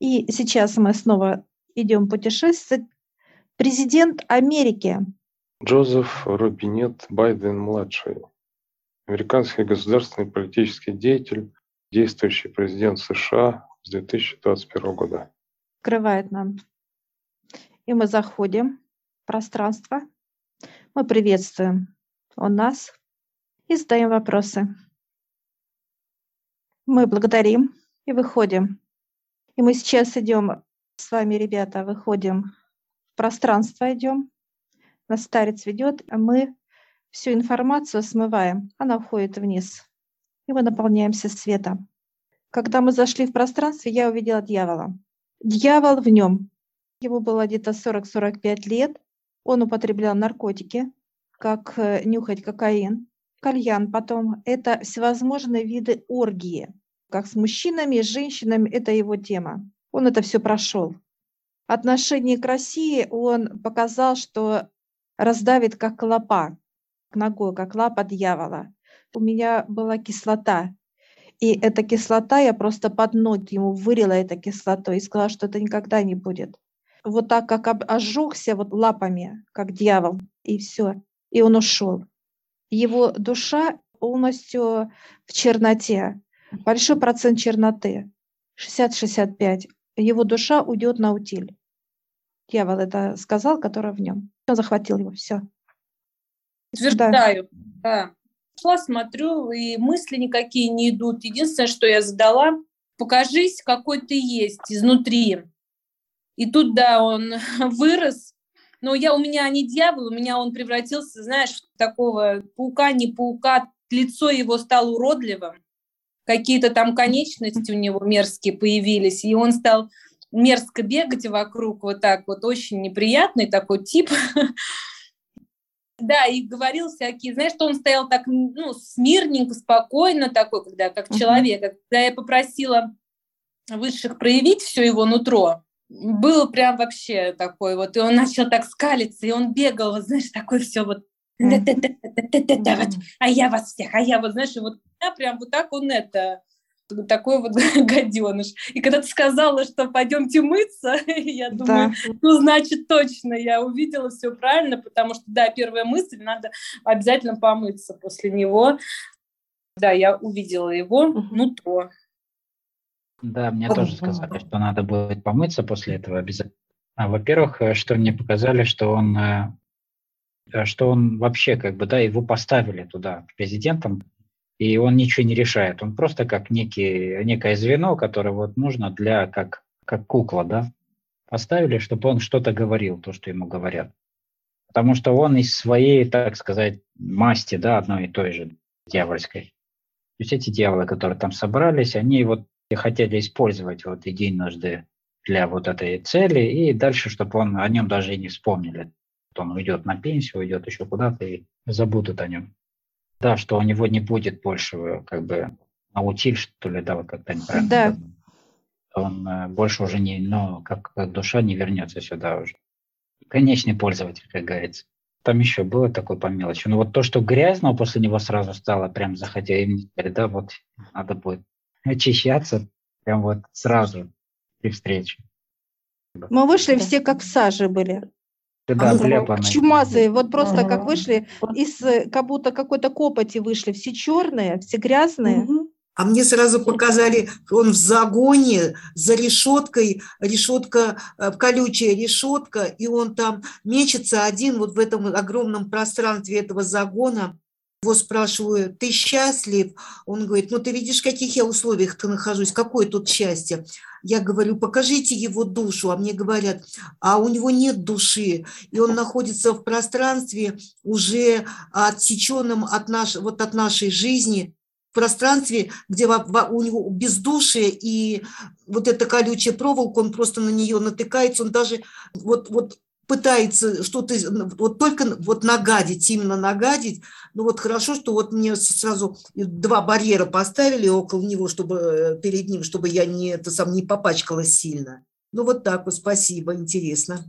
И сейчас мы снова идем путешествовать. Президент Америки. Джозеф Робинет Байден-младший. Американский государственный политический деятель, действующий президент США с 2021 года. Открывает нам. И мы заходим в пространство. Мы приветствуем он нас и задаем вопросы. Мы благодарим и выходим. И мы сейчас идем с вами, ребята, выходим в пространство, идем. Нас старец ведет, а мы всю информацию смываем. Она уходит вниз. И мы наполняемся светом. Когда мы зашли в пространство, я увидела дьявола. Дьявол в нем. Ему было где-то 40-45 лет. Он употреблял наркотики, как э, нюхать кокаин, кальян потом. Это всевозможные виды оргии как с мужчинами, с женщинами, это его тема. Он это все прошел. Отношение к России он показал, что раздавит как лапа, ногой, как лапа дьявола. У меня была кислота, и эта кислота, я просто под ноги ему вырила эта кислотой и сказала, что это никогда не будет. Вот так, как ожегся вот лапами, как дьявол, и все. И он ушел. Его душа полностью в черноте большой процент черноты, 60-65. Его душа уйдет на утиль. Дьявол это сказал, который в нем. Он захватил его, все. Утверждаю, да. да. Шла, смотрю, и мысли никакие не идут. Единственное, что я задала, покажись, какой ты есть изнутри. И тут, да, он вырос, но я, у меня не дьявол, у меня он превратился, знаешь, в такого паука, не паука, лицо его стало уродливым, какие-то там конечности у него мерзкие появились, и он стал мерзко бегать вокруг вот так вот, очень неприятный такой тип. Да, и говорил всякие, знаешь, что он стоял так, ну, смирненько, спокойно такой, когда как человек. Когда я попросила высших проявить все его нутро, было прям вообще такой вот, и он начал так скалиться, и он бегал, вот, знаешь, такой все вот а я вас всех, а я вот, знаешь, вот я прям вот так он это, такой вот гаденыш. И когда ты сказала, что пойдемте мыться, я думаю, да. ну, значит, точно, я увидела все правильно, потому что, да, первая мысль, надо обязательно помыться после него. Да, я увидела его, ну то. Да, мне тоже сказали, что надо будет помыться после этого обязательно. А, во-первых, э, что мне показали, что он Э, что он вообще как бы, да, его поставили туда президентом, и он ничего не решает. Он просто как некий, некое звено, которое вот нужно для, как, как кукла, да, поставили, чтобы он что-то говорил, то, что ему говорят. Потому что он из своей, так сказать, масти, да, одной и той же, дьявольской. То есть эти дьяволы, которые там собрались, они вот хотели использовать вот единожды для вот этой цели, и дальше, чтобы он о нем даже и не вспомнили он уйдет на пенсию, уйдет еще куда-то и забудут о нем. Да, что у него не будет больше как бы наутиль, что ли, да, вот как-то неправильно. Да. Он э, больше уже не, но как, как душа не вернется сюда уже. Конечный пользователь, как говорится. Там еще было такое по мелочи. Но вот то, что грязно после него сразу стало, прям захотя им да, вот надо будет очищаться прям вот сразу при встрече. Мы вышли все как в саже были. Да, чумазые, вот просто как вышли из э, как будто какой-то копоти вышли, все черные, все грязные. А мне сразу показали, он в загоне за решеткой, решетка, э, колючая решетка, и он там мечется один вот в этом огромном пространстве этого загона. Его спрашиваю, ты счастлив? Он говорит, ну ты видишь, в каких я условиях-то нахожусь, какое тут счастье? Я говорю, покажите его душу, а мне говорят, а у него нет души, и он находится в пространстве уже отсеченном от, наш, вот от нашей жизни, в пространстве, где у него бездушие и вот эта колючая проволока, он просто на нее натыкается, он даже вот, вот пытается что-то, вот только вот нагадить, именно нагадить. Ну вот хорошо, что вот мне сразу два барьера поставили около него, чтобы э, перед ним, чтобы я не, это сам, не попачкалась сильно. Ну вот так вот, спасибо, интересно.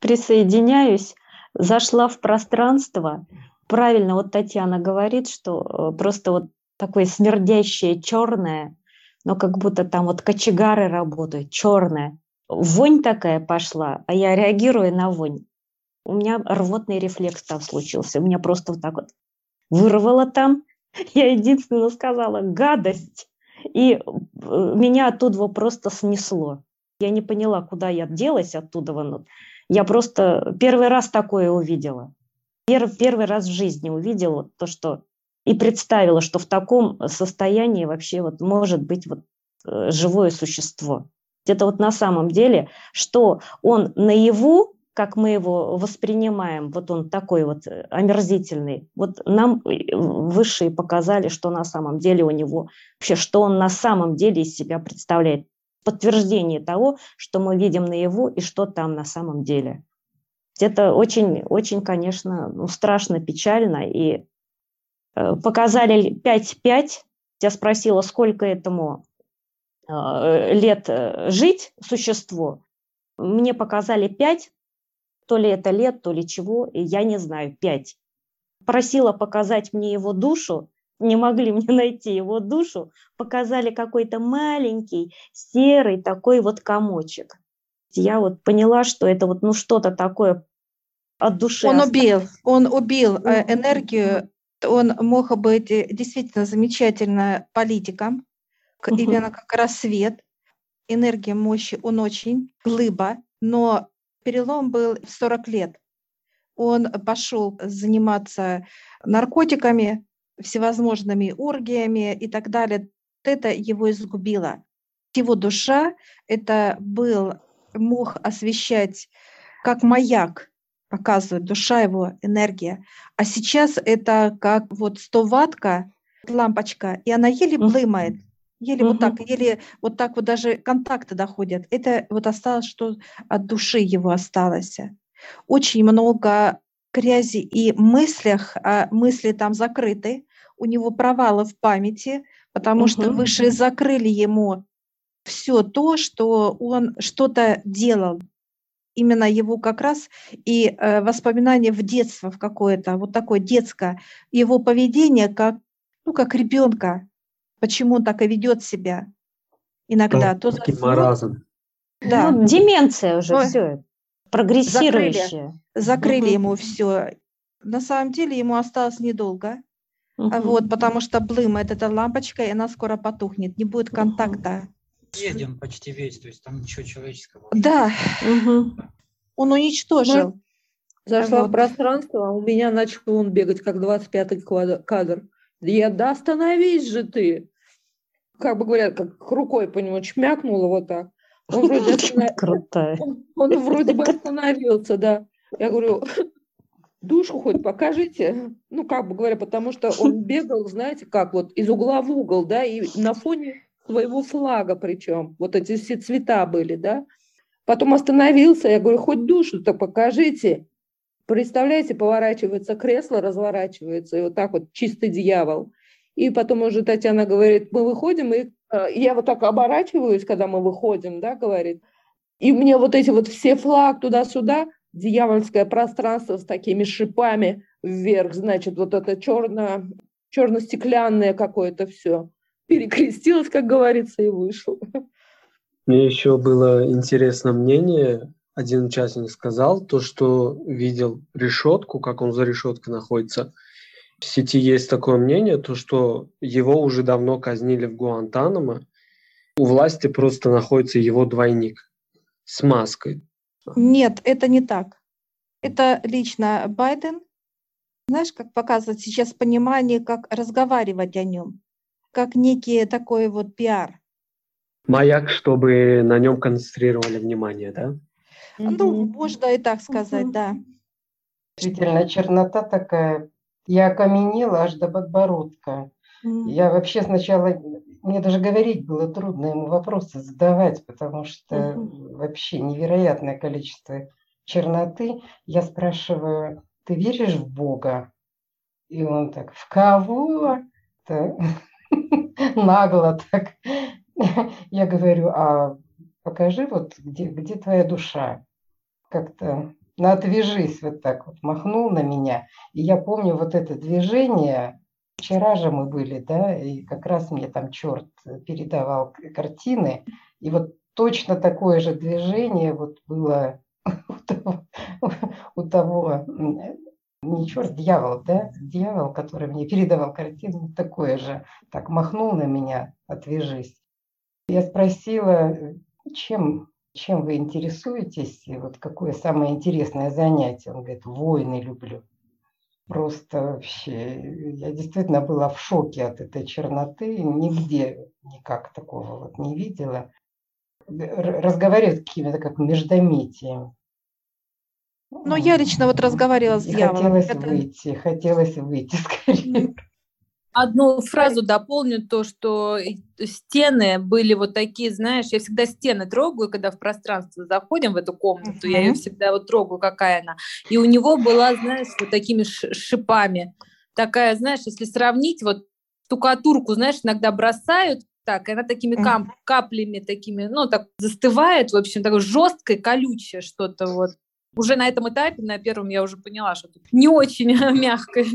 Присоединяюсь. Зашла в пространство. Правильно вот Татьяна говорит, что э, просто вот такое смердящее черное, но как будто там вот кочегары работают, черная. Вонь такая пошла, а я реагирую на вонь. У меня рвотный рефлекс там случился. У меня просто вот так вот вырвало там. Я единственное сказала «гадость». И э, меня оттуда просто снесло. Я не поняла, куда я делась оттуда. Я просто первый раз такое увидела. Первый, первый раз в жизни увидела то, что и представила, что в таком состоянии вообще вот может быть вот э, живое существо. Это вот на самом деле, что он наяву, как мы его воспринимаем, вот он такой вот э, омерзительный, вот нам э, высшие показали, что на самом деле у него, вообще, что он на самом деле из себя представляет. Подтверждение того, что мы видим наяву и что там на самом деле. Это очень, очень, конечно, ну, страшно, печально, и Э, показали 5-5. Я спросила, сколько этому лет э, жить существу. Мне показали 5, то ли это лет, то ли чего, и я не знаю, 5. Просила показать мне его душу, не могли мне найти его душу, показали какой-то маленький, серый такой вот комочек. Я вот поняла, что это вот ну что-то такое от души. Он убил, он убил энергию он мог быть действительно замечательным политиком, угу. именно как рассвет, энергия мощи, он очень глыба, но перелом был в 40 лет. Он пошел заниматься наркотиками, всевозможными оргиями и так далее. Это его изгубило. Его душа это был, мог освещать как маяк показывает душа его, энергия. А сейчас это как вот 100 ваттка лампочка, и она еле блымает, еле угу. вот так, еле вот так вот даже контакты доходят. Это вот осталось, что от души его осталось. Очень много грязи и мыслях, а мысли там закрыты, у него провалы в памяти, потому угу. что выше закрыли ему все то, что он что-то делал, именно его как раз и э, воспоминания в детство в какое-то, вот такое детское, его поведение как, ну, как ребенка, почему он так и ведет себя иногда. То маразм. Да. Ну, деменция уже Ой. все, прогрессирующая. Закрыли, закрыли угу. ему все. На самом деле ему осталось недолго. Угу. Вот, потому что блымает эта лампочка, и она скоро потухнет, не будет контакта. Съеден почти весь, то есть там ничего человеческого. Да, угу. он уничтожил. Ну, зашла вот. в пространство, а у меня начал он бегать, как 25-й кадр. Я, да остановись же ты! Как бы говорят, как рукой по нему чмякнула вот так. Он вроде, останов... он, он вроде бы остановился, да. Я говорю, душу хоть покажите. Ну, как бы говоря, потому что он бегал, знаете, как вот из угла в угол, да, и на фоне своего флага причем. Вот эти все цвета были, да. Потом остановился, я говорю, хоть душу-то покажите. Представляете, поворачивается кресло, разворачивается, и вот так вот чистый дьявол. И потом уже Татьяна говорит, мы выходим, и э, я вот так оборачиваюсь, когда мы выходим, да, говорит. И мне вот эти вот все флаг туда-сюда, дьявольское пространство с такими шипами вверх, значит, вот это черно, черно-стеклянное какое-то все перекрестилась, как говорится, и вышел. Мне еще было интересно мнение. Один участник сказал то, что видел решетку, как он за решеткой находится. В сети есть такое мнение, то, что его уже давно казнили в Гуантанамо. У власти просто находится его двойник с маской. Нет, это не так. Это лично Байден. Знаешь, как показывает сейчас понимание, как разговаривать о нем как некий такой вот пиар. Маяк, чтобы на нем концентрировали внимание, да? Ну, можно и так сказать, да. Действительно, чернота такая. Я окаменела аж до подбородка. Я вообще сначала, мне даже говорить было трудно ему вопросы задавать, потому что вообще невероятное количество черноты. Я спрашиваю, ты веришь в Бога? И он так, в кого? нагло так. Я говорю, а покажи вот, где, где твоя душа. Как-то, ну, отвяжись вот так вот, махнул на меня. И я помню вот это движение, Вчера же мы были, да, и как раз мне там черт передавал картины, и вот точно такое же движение вот было у того, у того не черт, дьявол, да, дьявол, который мне передавал картину, такое же, так махнул на меня, отвяжись. Я спросила, чем, чем вы интересуетесь, и вот какое самое интересное занятие. Он говорит, войны люблю. Просто вообще, я действительно была в шоке от этой черноты, нигде никак такого вот не видела. Разговаривают какими-то как междометиями. Ну, я лично вот разговаривала с дьяволом. Хотелось Это... выйти, хотелось выйти скорее. Одну фразу дополню, то, что стены были вот такие, знаешь, я всегда стены трогаю, когда в пространство заходим в эту комнату, uh-huh. я ее всегда вот трогаю, какая она. И у него была, знаешь, вот такими шипами. Такая, знаешь, если сравнить, вот штукатурку, знаешь, иногда бросают, так, и она такими кап- каплями такими, ну, так застывает, в общем, такое жесткое, колючее что-то вот. Уже на этом этапе, на первом, я уже поняла, что тут не очень мягкое.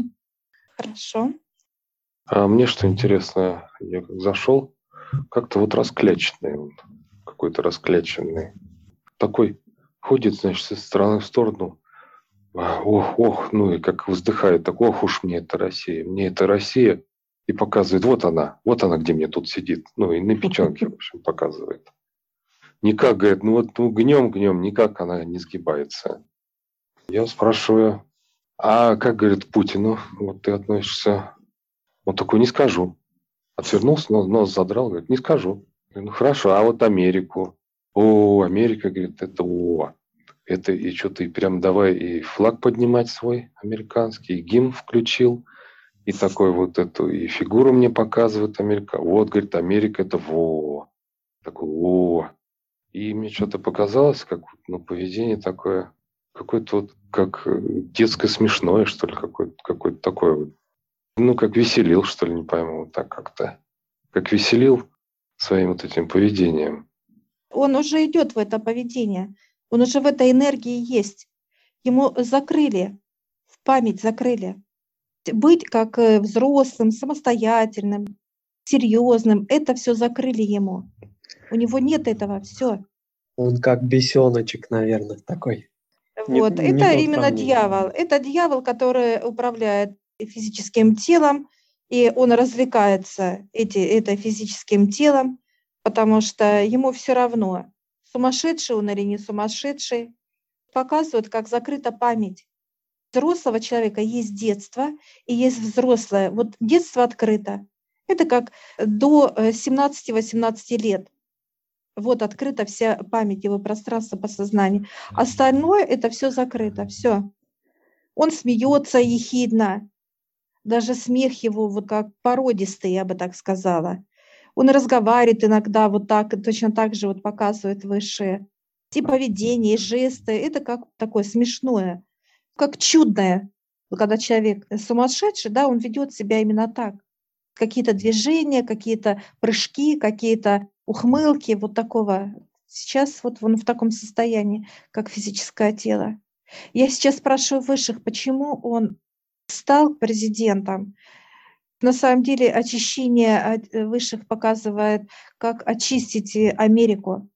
Хорошо. А мне что интересно, я как зашел, как-то вот раскляченный он, какой-то раскляченный. Такой ходит, значит, со стороны в сторону. Ох, ох, ну и как вздыхает, так ох уж мне это Россия, мне это Россия. И показывает, вот она, вот она, где мне тут сидит. Ну и на печенке, в общем, показывает никак, говорит, ну вот ну, гнем, гнем, никак она не сгибается. Я спрашиваю, а как, говорит, Путину вот ты относишься? Он такой, не скажу. Отвернулся, нос, нос задрал, говорит, не скажу. говорю, ну хорошо, а вот Америку? О, Америка, говорит, это о. Это и что ты прям давай и флаг поднимать свой американский, и гимн включил, и такой вот эту, и фигуру мне показывает Америка. Вот, говорит, Америка это во. Такой, о. И мне что-то показалось, как ну, поведение такое, какое-то вот как э, детское смешное, что ли, какое-то какое такое вот. Ну, как веселил, что ли, не пойму, вот так как-то. Как веселил своим вот этим поведением. Он уже идет в это поведение. Он уже в этой энергии есть. Ему закрыли, в память закрыли. Быть как э, взрослым, самостоятельным, серьезным, это все закрыли ему. У него нет этого, все. Он как бесеночек, наверное, такой. Вот, не, это не именно дьявол. Это дьявол, который управляет физическим телом, и он развлекается эти, это физическим телом, потому что ему все равно, сумасшедший он или не сумасшедший. Показывают, как закрыта память. Взрослого человека есть детство и есть взрослое. Вот детство открыто. Это как до 17-18 э, лет вот открыта вся память его пространство по сознанию. Остальное это все закрыто, все. Он смеется ехидно, даже смех его вот как породистый, я бы так сказала. Он разговаривает иногда вот так, точно так же вот показывает выше. И поведение, и жесты, это как такое смешное, как чудное. Когда человек сумасшедший, да, он ведет себя именно так. Какие-то движения, какие-то прыжки, какие-то ухмылки вот такого. Сейчас вот он в таком состоянии, как физическое тело. Я сейчас спрашиваю высших, почему он стал президентом. На самом деле очищение высших показывает, как очистить Америку.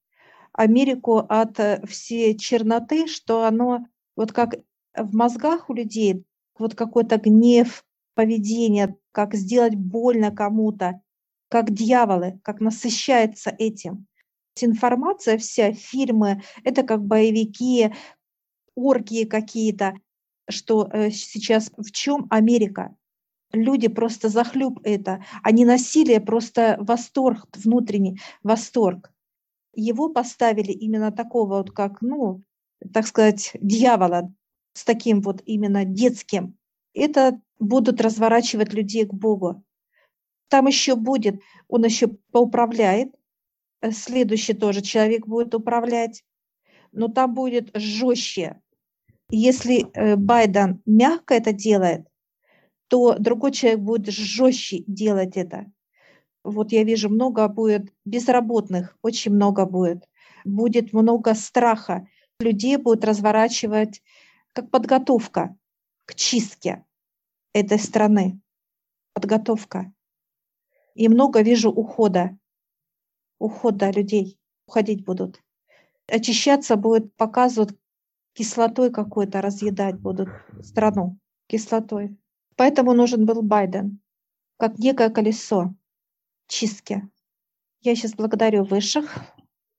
Америку от э, всей черноты, что оно вот как в мозгах у людей, вот какой-то гнев, поведение, как сделать больно кому-то, как дьяволы, как насыщается этим. Информация вся, фильмы, это как боевики, оргии какие-то, что э, сейчас в чем Америка? Люди просто захлюб это, а не насилие, просто восторг, внутренний восторг. Его поставили именно такого вот, как, ну, так сказать, дьявола, с таким вот именно детским. Это будут разворачивать людей к Богу. Там еще будет, он еще поуправляет, э, следующий тоже человек будет управлять, но там будет жестче. Если э, Байден мягко это делает, то другой человек будет жестче делать это. Вот я вижу, много будет безработных, очень много будет. Будет много страха. Людей будет разворачивать как подготовка к чистке этой страны. подготовка. И много вижу ухода, ухода людей, уходить будут. Очищаться будет, показывают кислотой какой-то, разъедать будут страну кислотой. Поэтому нужен был Байден, как некое колесо чистки. Я сейчас благодарю высших,